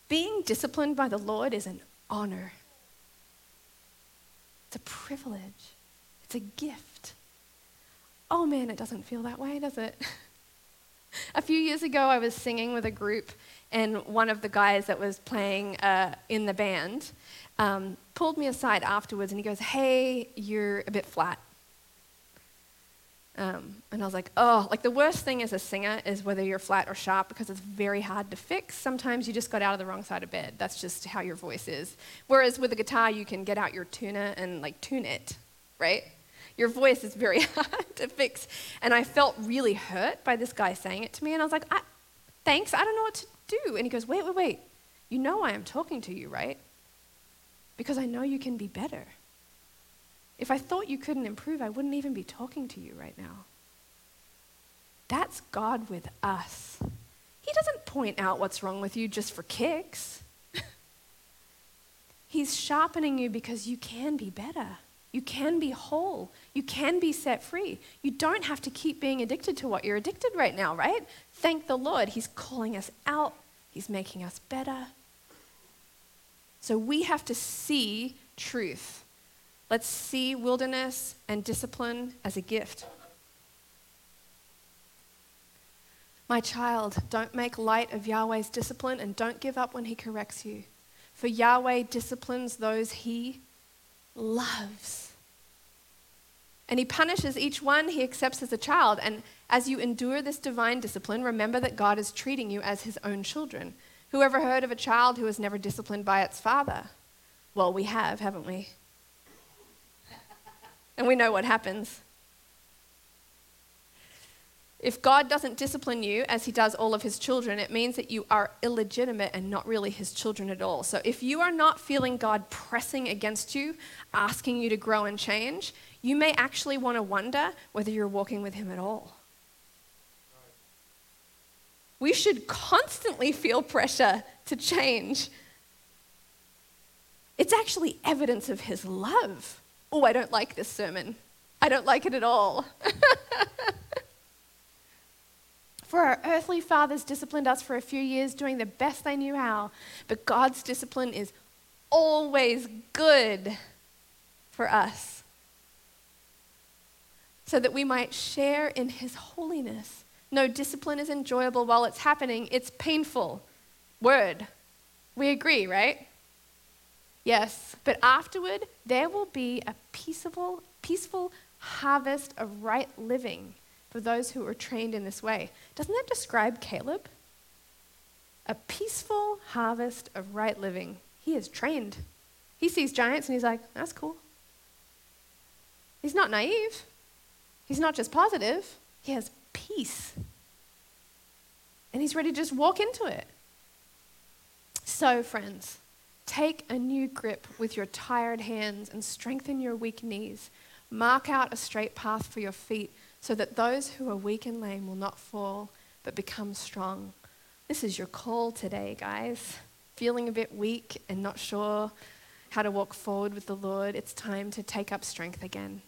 being disciplined by the Lord is an honor, it's a privilege, it's a gift. Oh man, it doesn't feel that way, does it? a few years ago, I was singing with a group, and one of the guys that was playing uh, in the band um, pulled me aside afterwards and he goes, Hey, you're a bit flat. Um, and I was like, oh, like the worst thing as a singer is whether you're flat or sharp because it's very hard to fix. Sometimes you just got out of the wrong side of bed. That's just how your voice is. Whereas with a guitar, you can get out your tuner and like tune it, right? Your voice is very hard to fix. And I felt really hurt by this guy saying it to me. And I was like, I, thanks, I don't know what to do. And he goes, wait, wait, wait. You know I am talking to you, right? Because I know you can be better. If I thought you couldn't improve, I wouldn't even be talking to you right now. That's God with us. He doesn't point out what's wrong with you just for kicks. He's sharpening you because you can be better. You can be whole. You can be set free. You don't have to keep being addicted to what you're addicted right now, right? Thank the Lord. He's calling us out, He's making us better. So we have to see truth. Let's see wilderness and discipline as a gift. My child, don't make light of Yahweh's discipline and don't give up when he corrects you. For Yahweh disciplines those he loves. And he punishes each one he accepts as a child. And as you endure this divine discipline, remember that God is treating you as his own children. Who ever heard of a child who was never disciplined by its father? Well, we have, haven't we? And we know what happens. If God doesn't discipline you as he does all of his children, it means that you are illegitimate and not really his children at all. So if you are not feeling God pressing against you, asking you to grow and change, you may actually want to wonder whether you're walking with him at all. We should constantly feel pressure to change. It's actually evidence of his love oh, I don't like this sermon. I don't like it at all. for our earthly fathers disciplined us for a few years, doing the best they knew how. But God's discipline is always good for us, so that we might share in his holiness. No, discipline is enjoyable while it's happening, it's painful. Word. We agree, right? Yes, but afterward there will be a peaceful, peaceful harvest of right living for those who are trained in this way. Doesn't that describe Caleb? A peaceful harvest of right living. He is trained. He sees giants and he's like, that's cool. He's not naive. He's not just positive. He has peace. And he's ready to just walk into it. So, friends, Take a new grip with your tired hands and strengthen your weak knees. Mark out a straight path for your feet so that those who are weak and lame will not fall but become strong. This is your call today, guys. Feeling a bit weak and not sure how to walk forward with the Lord, it's time to take up strength again.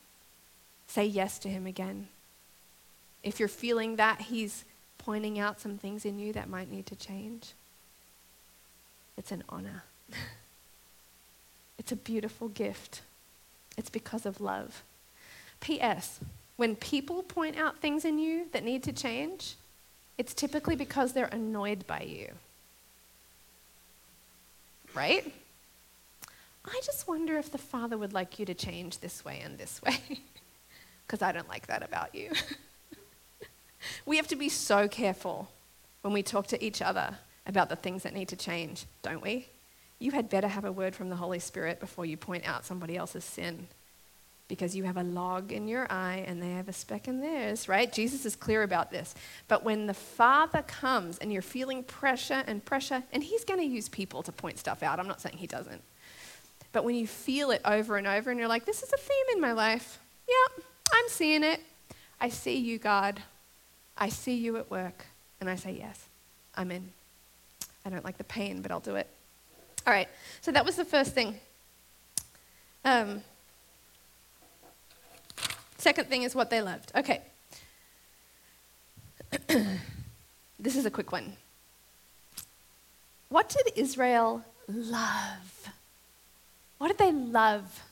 Say yes to Him again. If you're feeling that He's pointing out some things in you that might need to change, it's an honor. it's a beautiful gift. It's because of love. P.S. when people point out things in you that need to change, it's typically because they're annoyed by you. Right? I just wonder if the Father would like you to change this way and this way. Because I don't like that about you. we have to be so careful when we talk to each other about the things that need to change, don't we? You had better have a word from the Holy Spirit before you point out somebody else's sin because you have a log in your eye and they have a speck in theirs, right? Jesus is clear about this. But when the Father comes and you're feeling pressure and pressure, and He's going to use people to point stuff out, I'm not saying He doesn't. But when you feel it over and over and you're like, this is a theme in my life, yeah, I'm seeing it. I see you, God. I see you at work. And I say, yes, I'm in. I don't like the pain, but I'll do it. All right, so that was the first thing. Um, Second thing is what they loved. Okay. this is a quick one. What did Israel love? What did they love?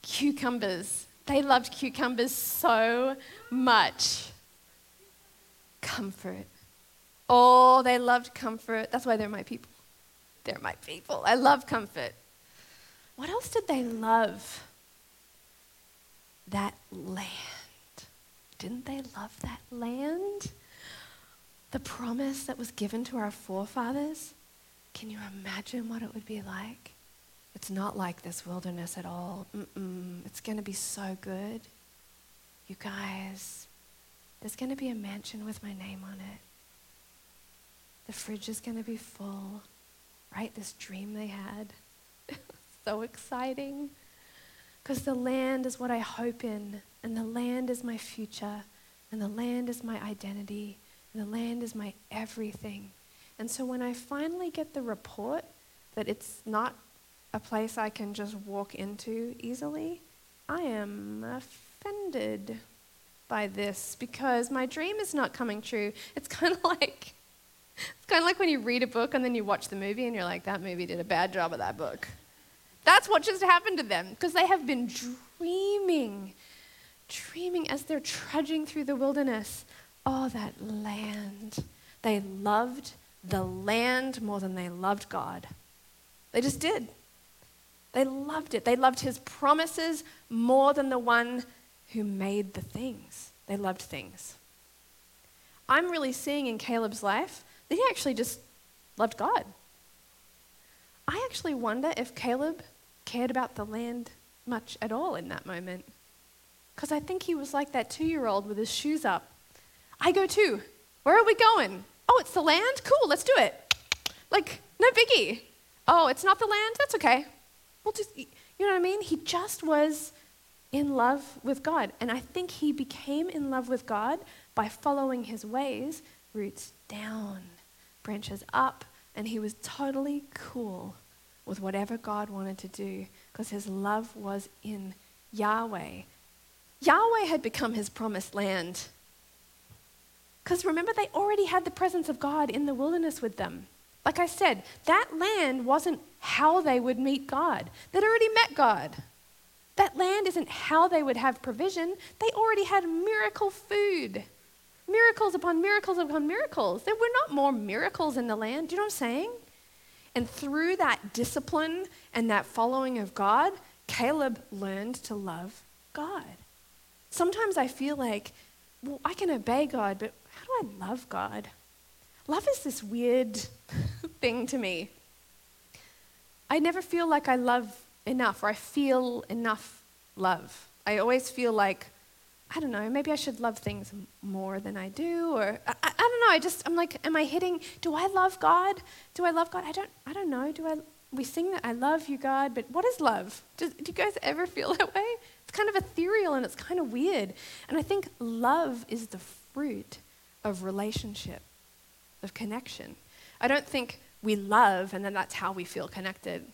Cucumbers. They loved cucumbers so much. Comfort. Oh, they loved comfort. That's why they're my people. They're my people. I love comfort. What else did they love? That land. Didn't they love that land? The promise that was given to our forefathers? Can you imagine what it would be like? It's not like this wilderness at all. Mm-mm. It's going to be so good. You guys, there's going to be a mansion with my name on it. The fridge is going to be full, right? This dream they had. so exciting. Because the land is what I hope in, and the land is my future, and the land is my identity, and the land is my everything. And so when I finally get the report that it's not a place I can just walk into easily, I am offended by this because my dream is not coming true. It's kind of like it's kind of like when you read a book and then you watch the movie and you're like that movie did a bad job of that book. That's what just happened to them because they have been dreaming, dreaming as they're trudging through the wilderness. Oh, that land. They loved the land more than they loved God. They just did. They loved it. They loved his promises more than the one who made the things. They loved things. I'm really seeing in Caleb's life that he actually just loved God. I actually wonder if Caleb cared about the land much at all in that moment. Because I think he was like that two year old with his shoes up. I go too. Where are we going? Oh, it's the land? Cool, let's do it. Like, no biggie. Oh, it's not the land? That's okay. We'll just, you know what I mean? He just was in love with God. And I think he became in love with God by following his ways, roots down, branches up, and he was totally cool with whatever God wanted to do because his love was in Yahweh. Yahweh had become his promised land. Because remember, they already had the presence of God in the wilderness with them. Like I said, that land wasn't how they would meet God, they'd already met God. That land isn't how they would have provision, they already had miracle food. Miracles upon miracles upon miracles. There were not more miracles in the land. Do you know what I'm saying? And through that discipline and that following of God, Caleb learned to love God. Sometimes I feel like, well, I can obey God, but how do I love God? Love is this weird thing to me. I never feel like I love enough or I feel enough love. I always feel like I don't know, maybe I should love things more than I do, or I, I, don't know. I just, I'm like, am I hitting, do I love God? Do I love God? I don't, I don't know. Do I, we sing that I love you, God, but what is love? do you guys ever feel that way? It's kind of ethereal and it's kind of weird. And I think love is the fruit of relationship, of connection. I don't think we love and then that's how we feel connected.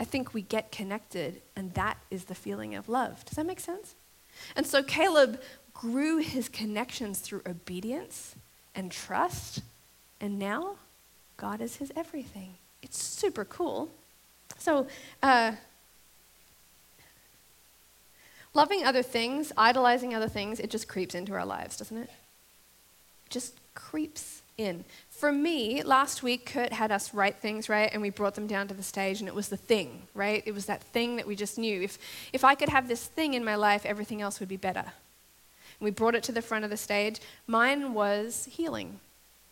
I think we get connected and that is the feeling of love. Does that make sense? And so Caleb grew his connections through obedience and trust, and now God is his everything. It's super cool. So, uh, Loving other things, idolizing other things, it just creeps into our lives, doesn't it? It just creeps in. For me, last week, Kurt had us write things, right? And we brought them down to the stage, and it was the thing, right? It was that thing that we just knew. If, if I could have this thing in my life, everything else would be better. And we brought it to the front of the stage. Mine was healing,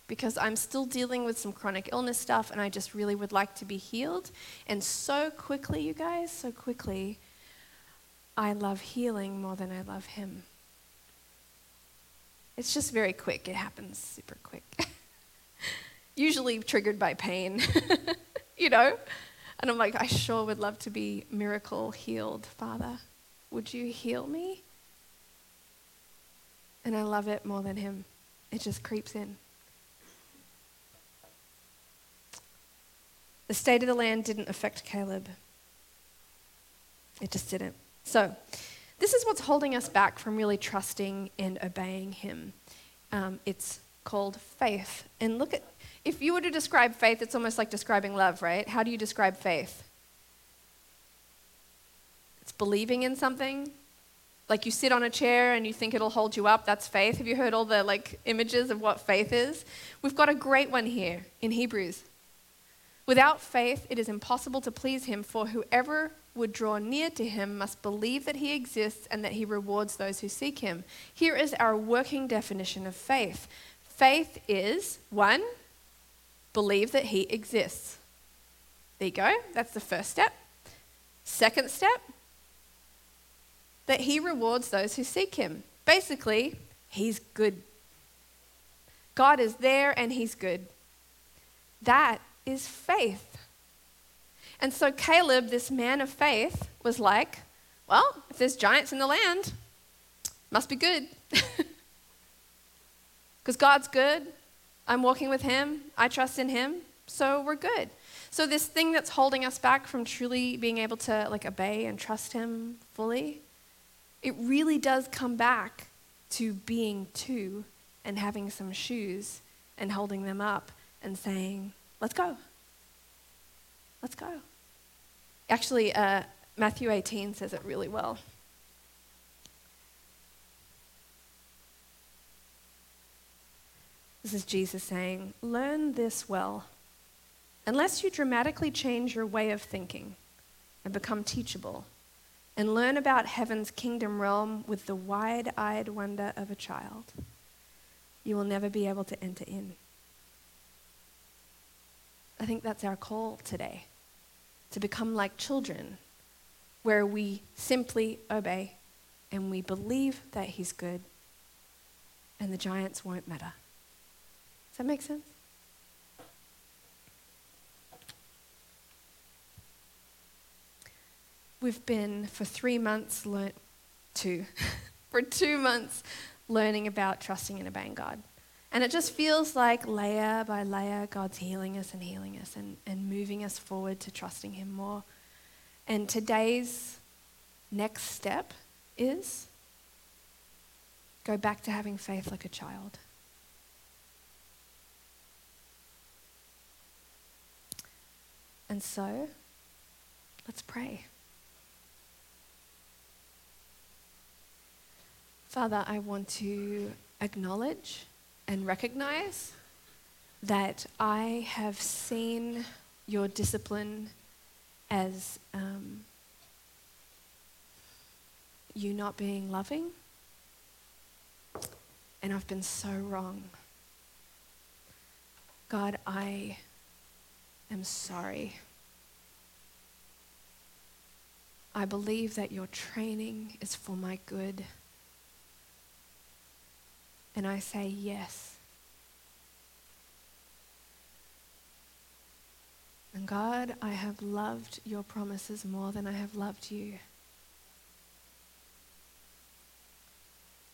because I'm still dealing with some chronic illness stuff, and I just really would like to be healed. And so quickly, you guys, so quickly, I love healing more than I love Him. It's just very quick, it happens super quick. Usually triggered by pain, you know? And I'm like, I sure would love to be miracle healed, Father. Would you heal me? And I love it more than Him. It just creeps in. The state of the land didn't affect Caleb. It just didn't. So, this is what's holding us back from really trusting and obeying Him. Um, it's called faith. And look at, if you were to describe faith, it's almost like describing love, right? How do you describe faith? It's believing in something. Like you sit on a chair and you think it'll hold you up, that's faith. Have you heard all the like images of what faith is? We've got a great one here in Hebrews. Without faith, it is impossible to please him, for whoever would draw near to him must believe that he exists and that he rewards those who seek him. Here is our working definition of faith faith is one, believe that he exists. There you go, that's the first step. Second step, that he rewards those who seek him. Basically, he's good. God is there and he's good. That is faith. And so Caleb, this man of faith, was like, well, if there's giants in the land, must be good. Because God's good. I'm walking with him. I trust in him. So we're good. So this thing that's holding us back from truly being able to like obey and trust him fully, it really does come back to being two and having some shoes and holding them up and saying, let's go. Let's go. Actually, uh, Matthew 18 says it really well. This is Jesus saying, Learn this well. Unless you dramatically change your way of thinking and become teachable and learn about heaven's kingdom realm with the wide eyed wonder of a child, you will never be able to enter in. I think that's our call today to become like children, where we simply obey and we believe that He's good, and the giants won't matter. Does that make sense? We've been for three months, learn, two, for two months, learning about trusting and obeying God. And it just feels like layer by layer, God's healing us and healing us and, and moving us forward to trusting Him more. And today's next step is go back to having faith like a child. And so, let's pray. Father, I want to acknowledge and recognize that I have seen your discipline as um, you not being loving, and I've been so wrong. God, I am sorry. I believe that your training is for my good. And I say yes. And God, I have loved your promises more than I have loved you.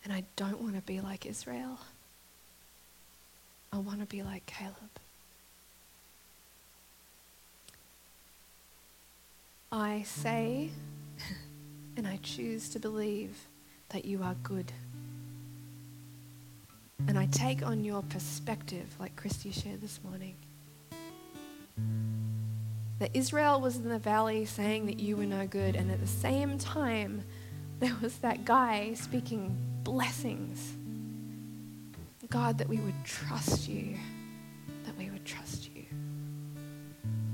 And I don't want to be like Israel. I want to be like Caleb. I say and I choose to believe that you are good. And I take on your perspective, like Christy shared this morning. That Israel was in the valley saying that you were no good, and at the same time, there was that guy speaking blessings. God, that we would trust you,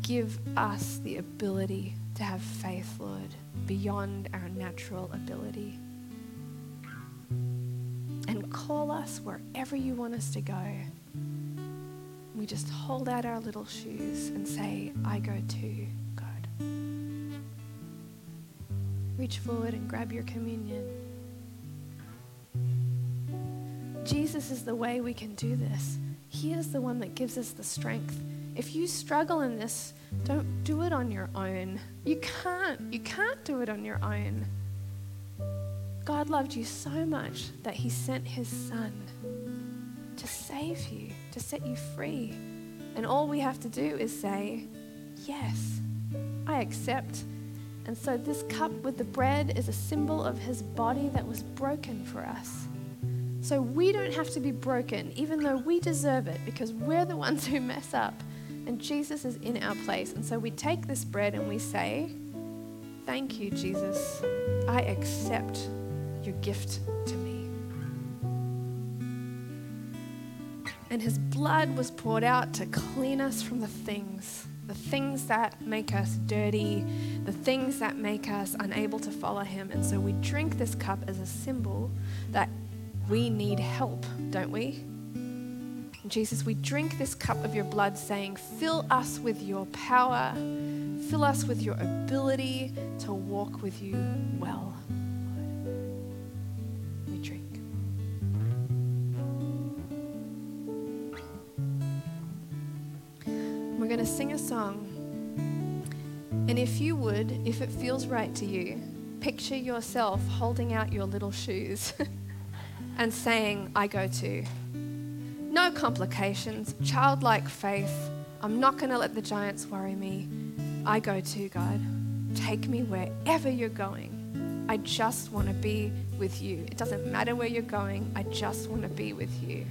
Give us the ability to have faith, Lord, beyond our natural ability. And call us wherever you want us to go. We just hold out our little shoes and say, I go too, God. Reach forward and grab your communion. Jesus is the way we can do this. He is the one that gives us the strength. If you struggle in this, don't do it on your own. You can't. You can't do it on your own. God loved you so much that he sent his son to save you, to set you free. And all we have to do is say, Yes, I accept. And so this cup with the bread is a symbol of his body that was broken for us. So we don't have to be broken, even though we deserve it, because we're the ones who mess up. And Jesus is in our place. And so we take this bread and we say, Thank you, Jesus. I accept your gift to me. And his blood was poured out to clean us from the things, the things that make us dirty, the things that make us unable to follow him. And so we drink this cup as a symbol that we need help, don't we? And Jesus, we drink this cup of your blood, saying, Fill us with your power, fill us with your ability to walk with you well. We drink. We're going to sing a song. And if you would, if it feels right to you, picture yourself holding out your little shoes and saying, I go to. No complications, childlike faith. I'm not going to let the giants worry me. I go to, God. Take me wherever you're going. I just want to be with you. It doesn't matter where you're going, I just want to be with you.